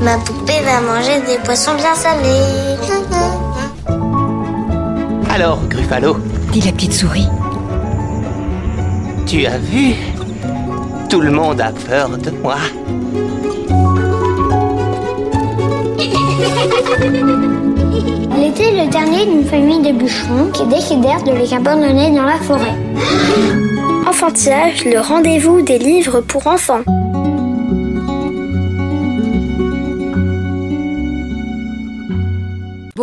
Ma poupée va manger des poissons bien salés. Alors, Gruffalo, dit la petite souris. tu as vu? Tout le monde a peur de moi. D'une famille de bûcherons qui décidèrent de les abandonner dans la forêt. Enfantillage, le rendez-vous des livres pour enfants.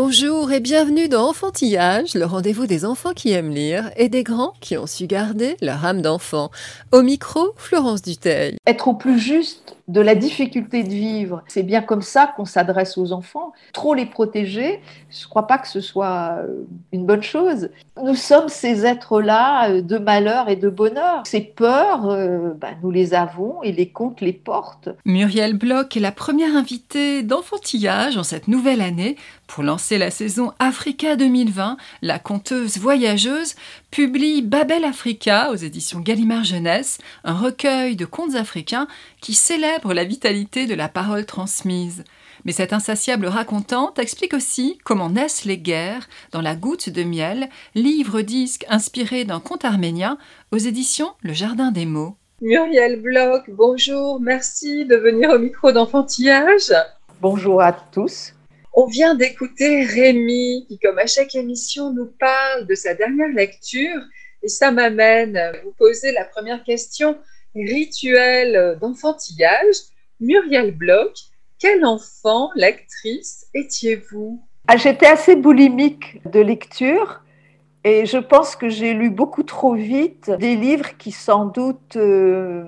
Bonjour et bienvenue dans Enfantillage, le rendez-vous des enfants qui aiment lire et des grands qui ont su garder leur âme d'enfant. Au micro, Florence Duteil. être au plus juste de la difficulté de vivre. C'est bien comme ça qu'on s'adresse aux enfants. Trop les protéger, je ne crois pas que ce soit euh, une bonne chose. Nous sommes ces êtres-là euh, de malheur et de bonheur. Ces peurs, euh, bah, nous les avons et les contes les portent. Muriel Bloch est la première invitée d'Enfantillage en cette nouvelle année. Pour lancer la saison Africa 2020, la conteuse voyageuse publie Babel Africa aux éditions Gallimard Jeunesse, un recueil de contes africains qui célèbre la vitalité de la parole transmise. Mais cette insatiable racontante explique aussi comment naissent les guerres dans La goutte de miel, livre-disque inspiré d'un conte arménien aux éditions Le Jardin des mots. Muriel Bloch, bonjour, merci de venir au micro d'enfantillage. Bonjour à tous. On vient d'écouter Rémi qui, comme à chaque émission, nous parle de sa dernière lecture et ça m'amène à vous poser la première question rituelle d'enfantillage. Muriel Bloch, quel enfant, lectrice, étiez-vous? Ah, J'étais assez boulimique de lecture et je pense que j'ai lu beaucoup trop vite des livres qui sans doute euh,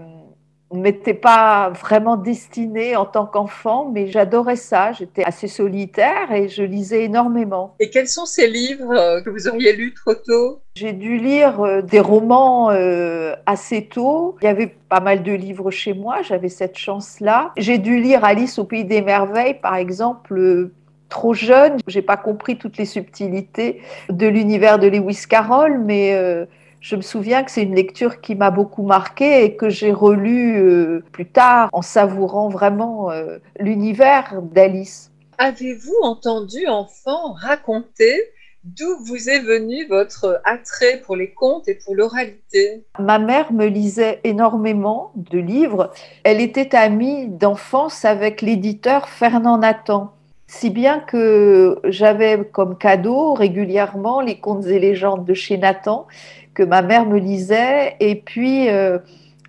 ne m'étaient pas vraiment destinés en tant qu'enfant, mais j'adorais ça. J'étais assez solitaire et je lisais énormément. Et quels sont ces livres euh, que vous auriez lus trop tôt? J'ai dû lire euh, des romans euh, assez tôt. Il y avait pas mal de livres chez moi, j'avais cette chance-là. J'ai dû lire Alice au pays des merveilles, par exemple, trop jeune. J'ai pas compris toutes les subtilités de l'univers de Lewis Carroll, mais euh, je me souviens que c'est une lecture qui m'a beaucoup marquée et que j'ai relue euh, plus tard en savourant vraiment euh, l'univers d'Alice. Avez-vous entendu, enfant, raconter d'où vous est venu votre attrait pour les contes et pour l'oralité? Ma mère me lisait énormément de livres. Elle était amie d'enfance avec l'éditeur Fernand Nathan. Si bien que j'avais comme cadeau régulièrement les contes et légendes de chez Nathan que ma mère me lisait. Et puis, euh,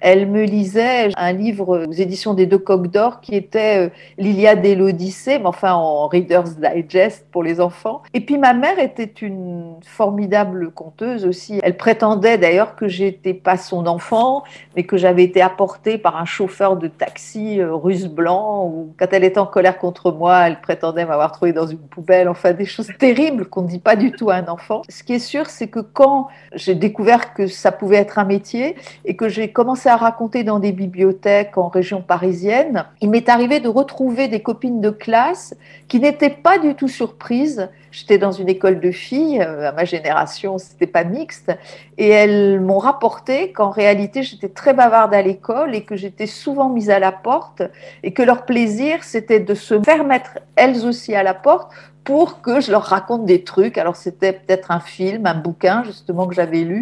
elle me lisait un livre aux éditions des Deux Coques d'Or qui était euh, L'Iliade et l'Odyssée, mais enfin en Reader's Digest pour les enfants. Et puis ma mère était une formidable conteuse aussi. Elle prétendait d'ailleurs que j'étais pas son enfant, mais que j'avais été apportée par un chauffeur de taxi euh, russe blanc. Ou quand elle était en colère contre moi, elle prétendait m'avoir trouvé dans une poubelle. Enfin, des choses terribles qu'on ne dit pas du tout à un enfant. Ce qui est sûr, c'est que quand j'ai découvert que ça pouvait être un métier et que j'ai commencé à raconter dans des bibliothèques en région parisienne, il m'est arrivé de retrouver des copines de classe qui n'étaient pas du tout surprises. J'étais dans une école de filles, euh, à ma génération, c'était pas mixte, et elles m'ont rapporté qu'en réalité j'étais très bavarde à l'école et que j'étais souvent mise à la porte et que leur plaisir c'était de se faire mettre elles aussi à la porte pour que je leur raconte des trucs. Alors c'était peut-être un film, un bouquin justement que j'avais lu.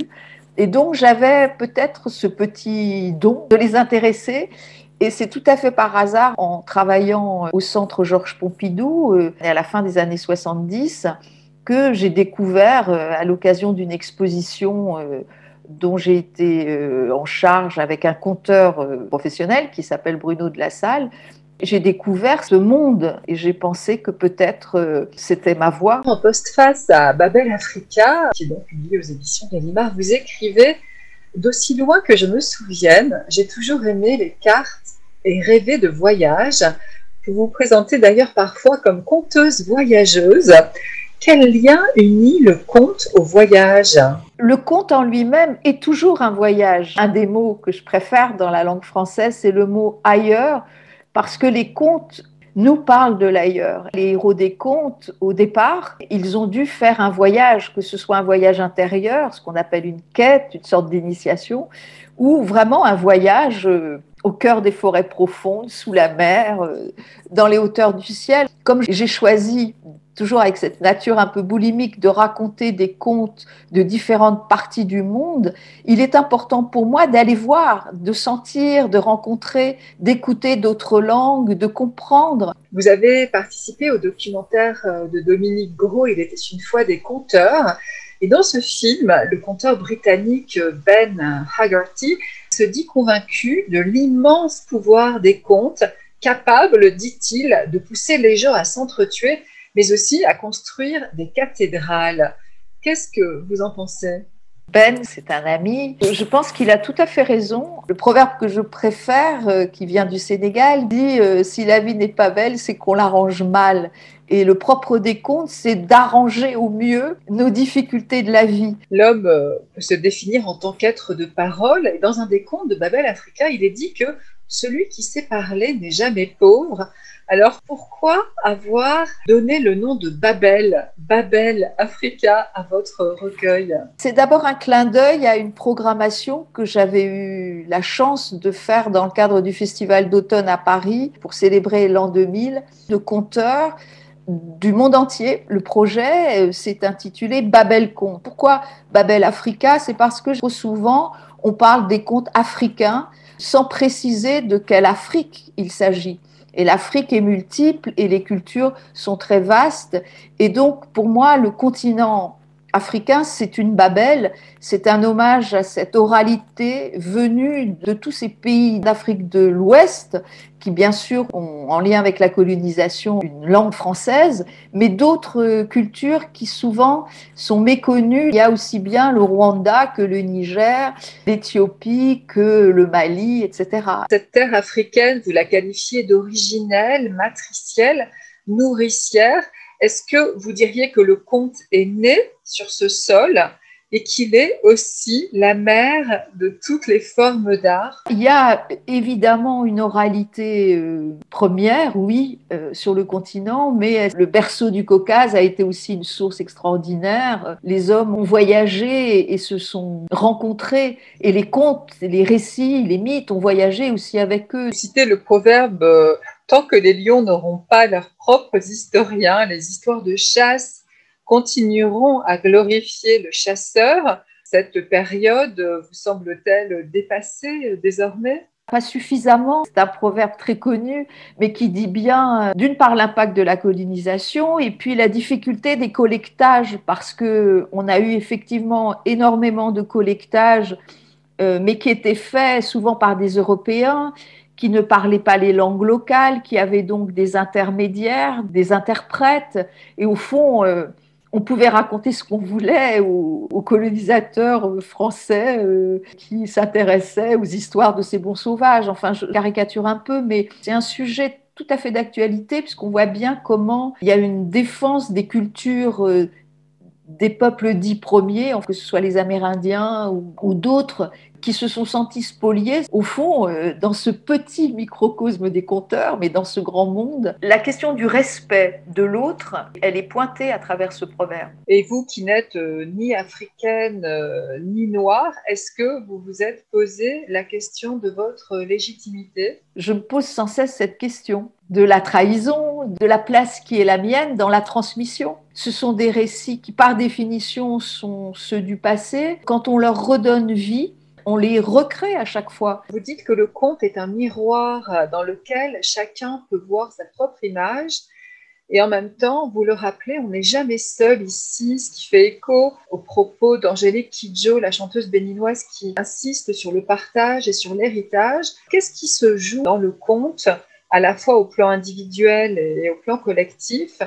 Et donc j'avais peut-être ce petit don de les intéresser. Et c'est tout à fait par hasard, en travaillant au centre Georges Pompidou, euh, à la fin des années 70, que j'ai découvert, euh, à l'occasion d'une exposition euh, dont j'ai été en charge avec un conteur professionnel qui s'appelle Bruno de la Salle, j'ai découvert ce monde et j'ai pensé que peut-être euh, c'était ma voie. En postface à Babel Africa, qui est donc publié aux éditions Gallimard, vous écrivez D'aussi loin que je me souvienne, j'ai toujours aimé les cartes et rêvé de voyage. Vous vous présentez d'ailleurs parfois comme conteuse voyageuse. Quel lien unit le conte au voyage? Le conte en lui-même est toujours un voyage. Un des mots que je préfère dans la langue française, c'est le mot ailleurs, parce que les contes nous parlent de l'ailleurs. Les héros des contes, au départ, ils ont dû faire un voyage, que ce soit un voyage intérieur, ce qu'on appelle une quête, une sorte d'initiation, ou vraiment un voyage euh, au cœur des forêts profondes, sous la mer, euh, dans les hauteurs du ciel. Comme j'ai choisi toujours avec cette nature un peu boulimique, de raconter des contes de différentes parties du monde, il est important pour moi d'aller voir, de sentir, de rencontrer, d'écouter d'autres langues, de comprendre. Vous avez participé au documentaire euh, de Dominique Gros, Il était une fois des conteurs. Et dans ce film, le conteur britannique Ben Haggerty se dit convaincu de l'immense pouvoir des contes, capable, dit-il, de pousser les gens à s'entretuer mais aussi à construire des cathédrales. Qu'est-ce que vous en pensez? Ben, c'est un ami. Je pense qu'il a tout à fait raison. Le proverbe que je préfère, euh, qui vient du Sénégal, dit euh, si la vie n'est pas belle, c'est qu'on l'arrange mal. Et le propre des contes, c'est d'arranger au mieux nos difficultés de la vie. L'homme euh, peut se définir en tant qu'être de parole. Et dans un des contes de Babel Africa, il est dit que celui qui sait parler n'est jamais pauvre. Alors pourquoi avoir donné le nom de Babel, Babel Africa à votre recueil C'est d'abord un clin d'œil à une programmation que j'avais eu la chance de faire dans le cadre du Festival d'automne à Paris pour célébrer l'an 2000 de conteurs du monde entier. Le projet euh, s'est intitulé Babel Conte. Pourquoi Babel Africa? C'est parce que souvent on parle des contes africains sans préciser de quelle Afrique il s'agit. Et l'Afrique est multiple et les cultures sont très vastes. Et donc, pour moi, le continent africain, c'est une Babel, c'est un hommage à cette oralité venue de tous ces pays d'Afrique de l'Ouest qui bien sûr ont en lien avec la colonisation une langue française, mais d'autres cultures qui souvent sont méconnues. Il y a aussi bien le Rwanda que le Niger, l'Éthiopie que le Mali, etc. Cette terre africaine, vous la qualifiez d'originelle, matricielle, nourricière. Est-ce que vous diriez que le conte est né sur ce sol et qu'il est aussi la mère de toutes les formes d'art? Il y a évidemment une oralité euh, première, oui, euh, sur le continent, mais le berceau du Caucase a été aussi une source extraordinaire. Les hommes ont voyagé et se sont rencontrés, et les contes, les récits, les mythes ont voyagé aussi avec eux. Citez le proverbe euh, Tant que les lions n'auront pas leurs propres historiens, les histoires de chasse continueront à glorifier le chasseur. Cette période vous semble-t-elle dépassée désormais? Pas suffisamment. C'est un proverbe très connu, mais qui dit bien, d'une part, l'impact de la colonisation et puis la difficulté des collectages, parce que on a eu effectivement énormément de collectages, euh, mais qui étaient faits souvent par des Européens qui ne parlaient pas les langues locales, qui avaient donc des intermédiaires, des interprètes, et au fond, euh, on pouvait raconter ce qu'on voulait aux, colonisateurs français euh, qui s'intéressaient aux histoires de ces bons sauvages. Enfin, je caricature un peu, mais c'est un sujet tout à fait d'actualité puisqu'on voit bien comment il y a une défense des cultures euh, des peuples dits premiers, que ce soit les Amérindiens ou, d'autres, qui se sont sentis spoliés, au fond, euh, dans ce petit microcosme des conteurs, mais dans ce grand monde. La question du respect de l'autre, elle est pointée à travers ce proverbe. Et vous qui n'êtes euh, ni africaine euh, ni noire, est-ce que vous vous êtes posé la question de votre légitimité? Je me pose sans cesse cette question de la trahison, de la place qui est la mienne dans la transmission. Ce sont des récits qui, par définition, sont ceux du passé. Quand on leur redonne vie, on les recrée à chaque fois. Vous dites que le conte est un miroir dans lequel chacun peut voir sa propre image. Et en même temps, vous le rappelez, on n'est jamais seul ici, ce qui fait écho aux propos d'Angélique Kidjo, la chanteuse béninoise qui insiste sur le partage et sur l'héritage. Qu'est-ce qui se joue dans le conte à la fois au plan individuel et au plan collectif?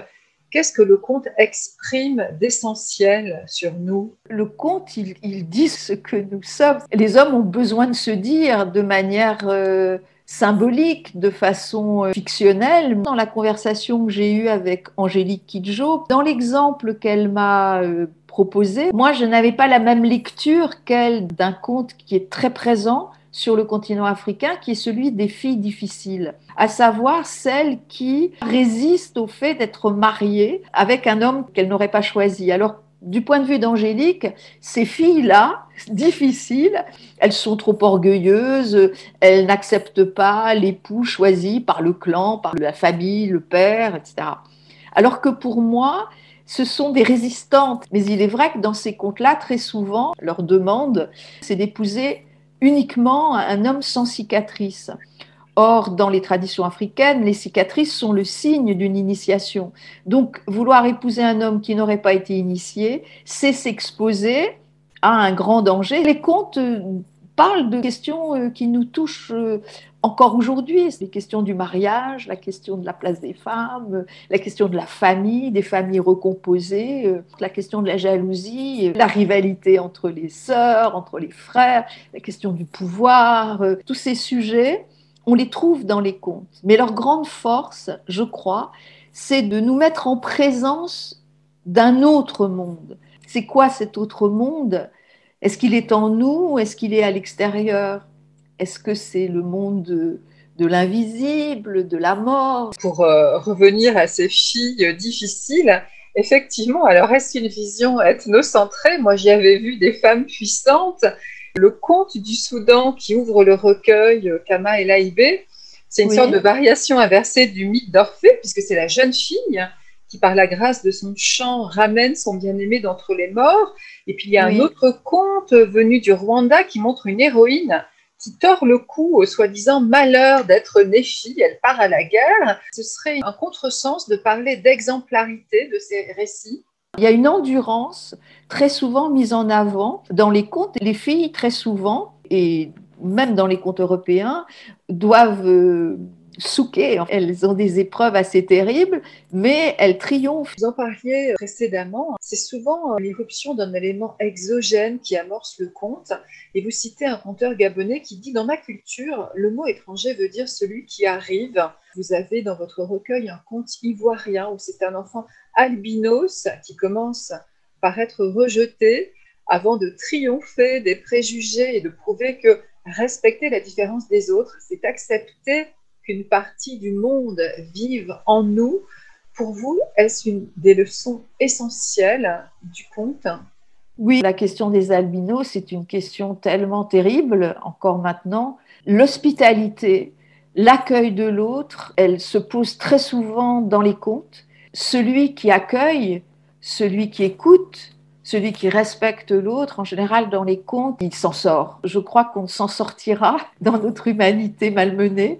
Qu'est-ce que le conte exprime d'essentiel sur nous? Le conte, il, dit ce que nous sommes. Les hommes ont besoin de se dire de manière euh, symbolique, de façon euh, fictionnelle. Dans la conversation que j'ai eue avec Angélique Kidjo, dans l'exemple qu'elle m'a euh, proposé, moi, je n'avais pas la même lecture qu'elle d'un conte qui est très présent sur le continent africain qui est celui des filles difficiles, à savoir celles qui résistent au fait d'être mariées avec un homme qu'elles n'auraient pas choisi. Alors, du point de vue d'Angélique, ces filles-là, difficiles, elles sont trop orgueilleuses, elles n'acceptent pas l'époux choisi par le clan, par la famille, le père, etc. Alors que pour moi, ce sont des résistantes. Mais il est vrai que dans ces contes-là, très souvent, leur demande, c'est d'épouser uniquement un homme sans cicatrice. Or, dans les traditions africaines, les cicatrices sont le signe d'une initiation. Donc, vouloir épouser un homme qui n'aurait pas été initié, c'est s'exposer à un grand danger. Les contes euh, parlent de questions euh, qui nous touchent euh, encore aujourd'hui. C'est les questions du mariage, la question de la place des femmes, la question de la famille, des familles recomposées, la question de la jalousie, la rivalité entre les sœurs, entre les frères, la question du pouvoir, tous ces sujets on les trouve dans les contes. Mais leur grande force, je crois, c'est de nous mettre en présence d'un autre monde. C'est quoi cet autre monde? Est-ce qu'il est en nous? Est-ce qu'il est à l'extérieur? Est-ce que c'est le monde de, l'invisible, de la mort? Pour euh, revenir à ces filles difficiles, effectivement, alors est-ce une vision ethnocentrée? Moi, j'y avais vu des femmes puissantes. Le conte du Soudan qui ouvre le recueil euh, Kama et Laïbé, c'est une sorte de variation inversée du mythe d'Orphée, puisque c'est la jeune fille qui, par la grâce de son chant, ramène son bien-aimé d'entre les morts. Et puis il y a un autre conte venu du Rwanda qui montre une héroïne qui tord le cou au soi-disant malheur d'être née fille, elle part à la guerre. Ce serait un contresens de parler d'exemplarité de ces récits il y a une endurance très souvent mise en avant dans les contes. Les filles, très souvent, et même dans les contes européens, doivent euh, souquer. Elles ont des épreuves assez terribles, mais elles triomphent. Vous en parliez précédemment, c'est souvent l'irruption d'un élément exogène qui amorce le conte. Et vous citez un conteur gabonais qui dit Dans ma culture, le mot étranger veut dire celui qui arrive. Vous avez dans votre recueil un conte ivoirien où c'est un enfant albinos qui commence par être rejeté avant de triompher des préjugés et de prouver que respecter la différence des autres, c'est accepter qu'une partie du monde vive en nous, pour vous, est-ce une des leçons essentielles du conte? Oui, la question des albinos, c'est une question tellement terrible, encore maintenant. L'hospitalité, l'accueil de l'autre, elle se pose très souvent dans les contes. Celui qui accueille, celui qui écoute, celui qui respecte l'autre, en général, dans les contes, il s'en sort. Je crois qu'on s'en sortira dans notre humanité malmenée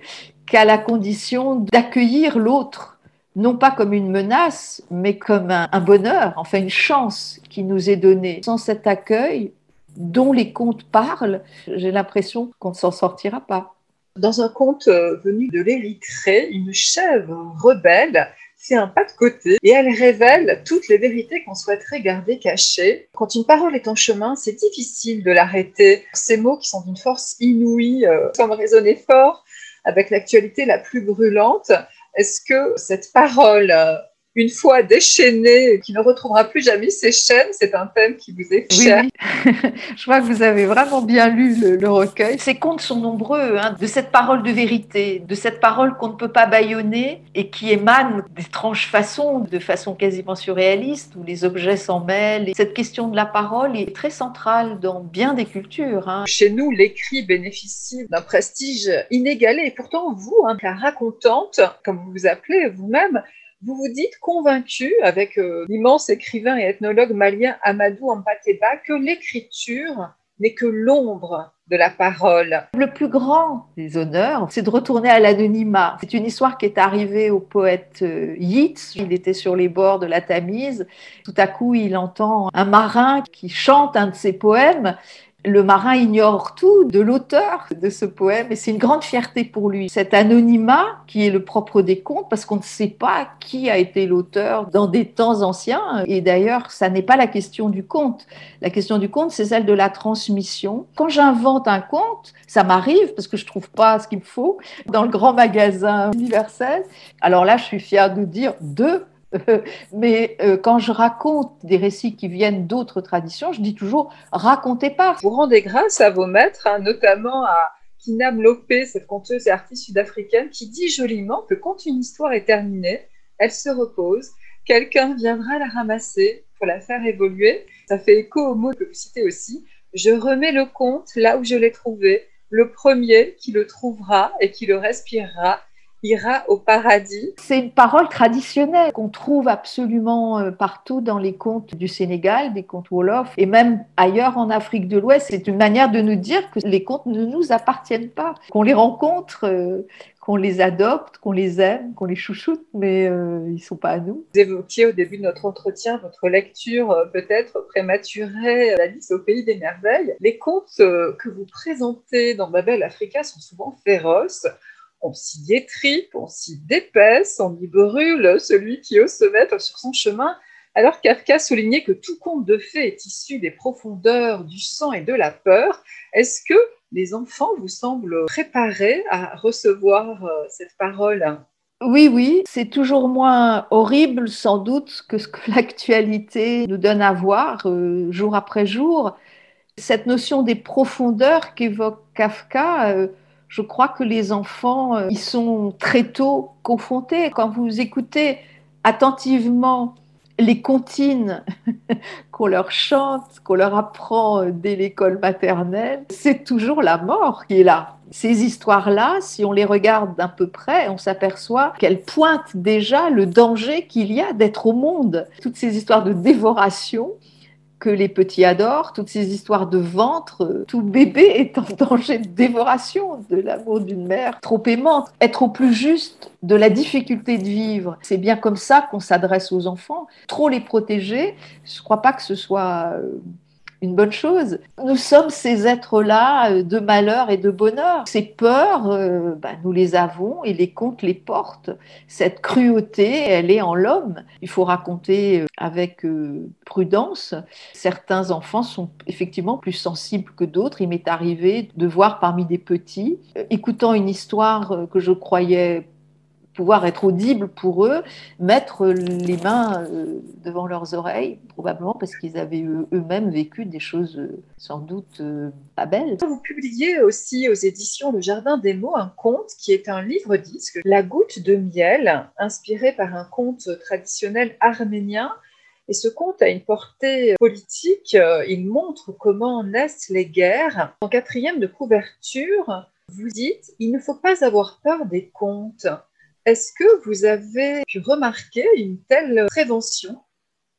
qu'à la condition d'accueillir l'autre, non pas comme une menace, mais comme un, bonheur, enfin une chance qui nous est donnée. Sans cet accueil dont les contes parlent, j'ai l'impression qu'on ne s'en sortira pas. Dans un conte euh, venu de l'Érythrée, une chèvre rebelle fait un pas de côté et elle révèle toutes les vérités qu'on souhaiterait garder cachées. Quand une parole est en chemin, c'est difficile de l'arrêter. Ces mots qui sont d'une force inouïe euh, semblent résonner fort avec l'actualité la plus brûlante. Est-ce que cette parole une fois déchaîné, qui ne retrouvera plus jamais ses chaînes, c'est un thème qui vous est cher. Oui, Je crois que vous avez vraiment bien lu le, recueil. Ces contes sont nombreux, hein, de cette parole de vérité, de cette parole qu'on ne peut pas bâillonner et qui émane d'étranges façons, de façon quasiment surréaliste, où les objets s'en mêlent. Et cette question de la parole est très centrale dans bien des cultures. Hein. Chez nous, l'écrit bénéficie d'un prestige inégalé. Et pourtant, vous, hein, la racontante, comme vous vous appelez vous-même, vous vous dites convaincu, avec euh, l'immense écrivain et ethnologue malien Amadou Ampateba, que l'écriture n'est que l'ombre de la parole. Le plus grand des honneurs, c'est de retourner à l'anonymat. C'est une histoire qui est arrivée au poète euh, Yeats. Il était sur les bords de la Tamise. Tout à coup, il entend un marin qui chante un de ses poèmes le marin ignore tout de l'auteur de ce poème et c'est une grande fierté pour lui. Cet anonymat qui est le propre des contes parce qu'on ne sait pas qui a été l'auteur dans des temps anciens et d'ailleurs ça n'est pas la question du conte. La question du conte c'est celle de la transmission. Quand j'invente un conte, ça m'arrive parce que je trouve pas ce qu'il me faut dans le grand magasin universel. Alors là je suis fière de dire deux Mais euh, quand je raconte des récits qui viennent d'autres traditions, je dis toujours racontez pas. Vous rendez grâce à vos maîtres, hein, notamment à Kina Mlopé, cette conteuse et artiste sud-africaine, qui dit joliment que quand une histoire est terminée, elle se repose, quelqu'un viendra la ramasser pour la faire évoluer. Ça fait écho au mot que vous citez aussi. Je remets le conte là où je l'ai trouvé. Le premier qui le trouvera et qui le respirera ira au paradis. C'est une parole traditionnelle qu'on trouve absolument euh, partout dans les contes du Sénégal, des contes Wolof, et même ailleurs en Afrique de l'Ouest. C'est une manière de nous dire que les contes ne nous appartiennent pas, qu'on les rencontre, euh, qu'on les adopte, qu'on les aime, qu'on les chouchoute, mais euh, ils ne sont pas à nous. Vous évoquiez au début de notre entretien votre lecture peut-être prématurée d'Alice au pays des merveilles. Les contes que vous présentez dans Babel Africa sont souvent féroces on s'y détripe, on s'y dépaisse, on y brûle celui qui ose se mettre sur son chemin. Alors Kafka soulignait que tout conte de fées est issu des profondeurs du sang et de la peur. Est-ce que les enfants vous semblent préparés à recevoir euh, cette parole? Oui, oui, c'est toujours moins horrible sans doute que ce que l'actualité nous donne à voir euh, jour après jour. Cette notion des profondeurs qu'évoque Kafka, euh, je crois que les enfants, euh, ils sont très tôt confrontés. Quand vous écoutez attentivement les comptines qu'on leur chante, qu'on leur apprend euh, dès l'école maternelle, c'est toujours la mort qui est là. Ces histoires-là, si on les regarde d'un peu près, on s'aperçoit qu'elles pointent déjà le danger qu'il y a d'être au monde. Toutes ces histoires de dévoration, que les petits adorent, toutes ces histoires de ventre, tout bébé est en danger de dévoration de l'amour d'une mère trop aimante. Être au plus juste de la difficulté de vivre, c'est bien comme ça qu'on s'adresse aux enfants. Trop les protéger, je ne crois pas que ce soit euh, une bonne chose. Nous sommes ces êtres-là euh, de malheur et de bonheur. Ces peurs, euh, bah, nous les avons et les contes les portent. Cette cruauté, elle est en l'homme. Il faut raconter euh, avec prudence. Certains enfants sont effectivement plus sensibles que d'autres. Il m'est arrivé de voir parmi des petits, écoutant une histoire que je croyais pouvoir être audible pour eux, mettre les mains euh, devant leurs oreilles, probablement parce qu'ils avaient eux-mêmes vécu des choses euh, sans doute euh, pas belles. Vous publiez aussi aux éditions Le Jardin des mots un conte qui est un livre-disque, La goutte de miel, inspiré par un conte traditionnel arménien. Et ce conte a une portée politique. Il montre comment naissent les guerres. En quatrième de couverture, vous dites Il ne faut pas avoir peur des contes. Est-ce que vous avez pu remarquer une telle prévention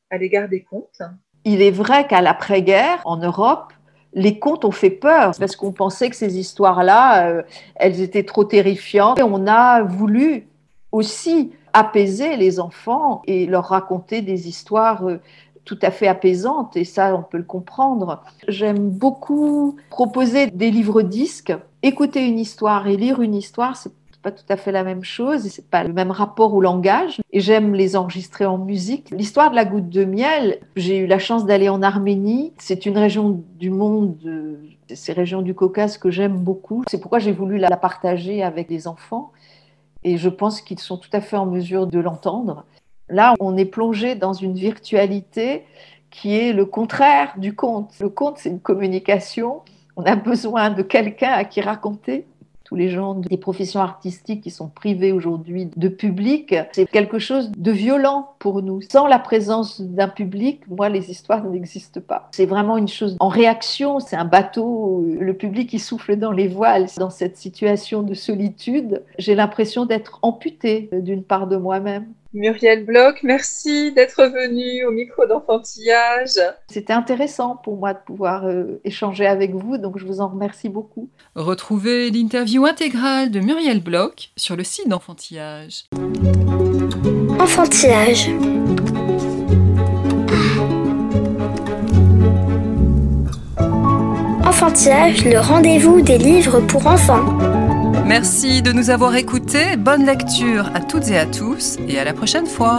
à l'égard des contes? Il est vrai qu'à l'après-guerre, en Europe, les contes ont fait peur parce qu'on pensait que ces histoires-là, euh, elles étaient trop terrifiantes. Et on a voulu aussi apaiser les enfants et leur raconter des histoires euh, tout à fait apaisantes. Et ça, on peut le comprendre. J'aime beaucoup proposer des livres-disques. Écouter une histoire et lire une histoire, c'est pas tout à fait la même chose c'est pas le même rapport au langage. Et j'aime les enregistrer en musique. L'histoire de la goutte de miel, j'ai eu la chance d'aller en Arménie. C'est une région du monde, ces régions du Caucase que j'aime beaucoup. C'est pourquoi j'ai voulu la partager avec les enfants. Et je pense qu'ils sont tout à fait en mesure de l'entendre. Là, on est plongé dans une virtualité qui est le contraire du conte. Le conte, c'est une communication. On a besoin de quelqu'un à qui raconter les gens des professions artistiques qui sont privés aujourd'hui de public, c'est quelque chose de violent pour nous. Sans la présence d'un public, moi, les histoires n'existent pas. C'est vraiment une chose en réaction, c'est un bateau, le public qui souffle dans les voiles. Dans cette situation de solitude, j'ai l'impression d'être amputée d'une part de moi-même. Muriel Bloch, merci d'être venue au micro d'enfantillage. C'était intéressant pour moi de pouvoir euh, échanger avec vous, donc je vous en remercie beaucoup. Retrouvez l'interview intégrale de Muriel Bloch sur le site d'enfantillage. Enfantillage. Enfantillage, le rendez-vous des livres pour enfants. Merci de nous avoir écoutés. Bonne lecture à toutes et à tous et à la prochaine fois.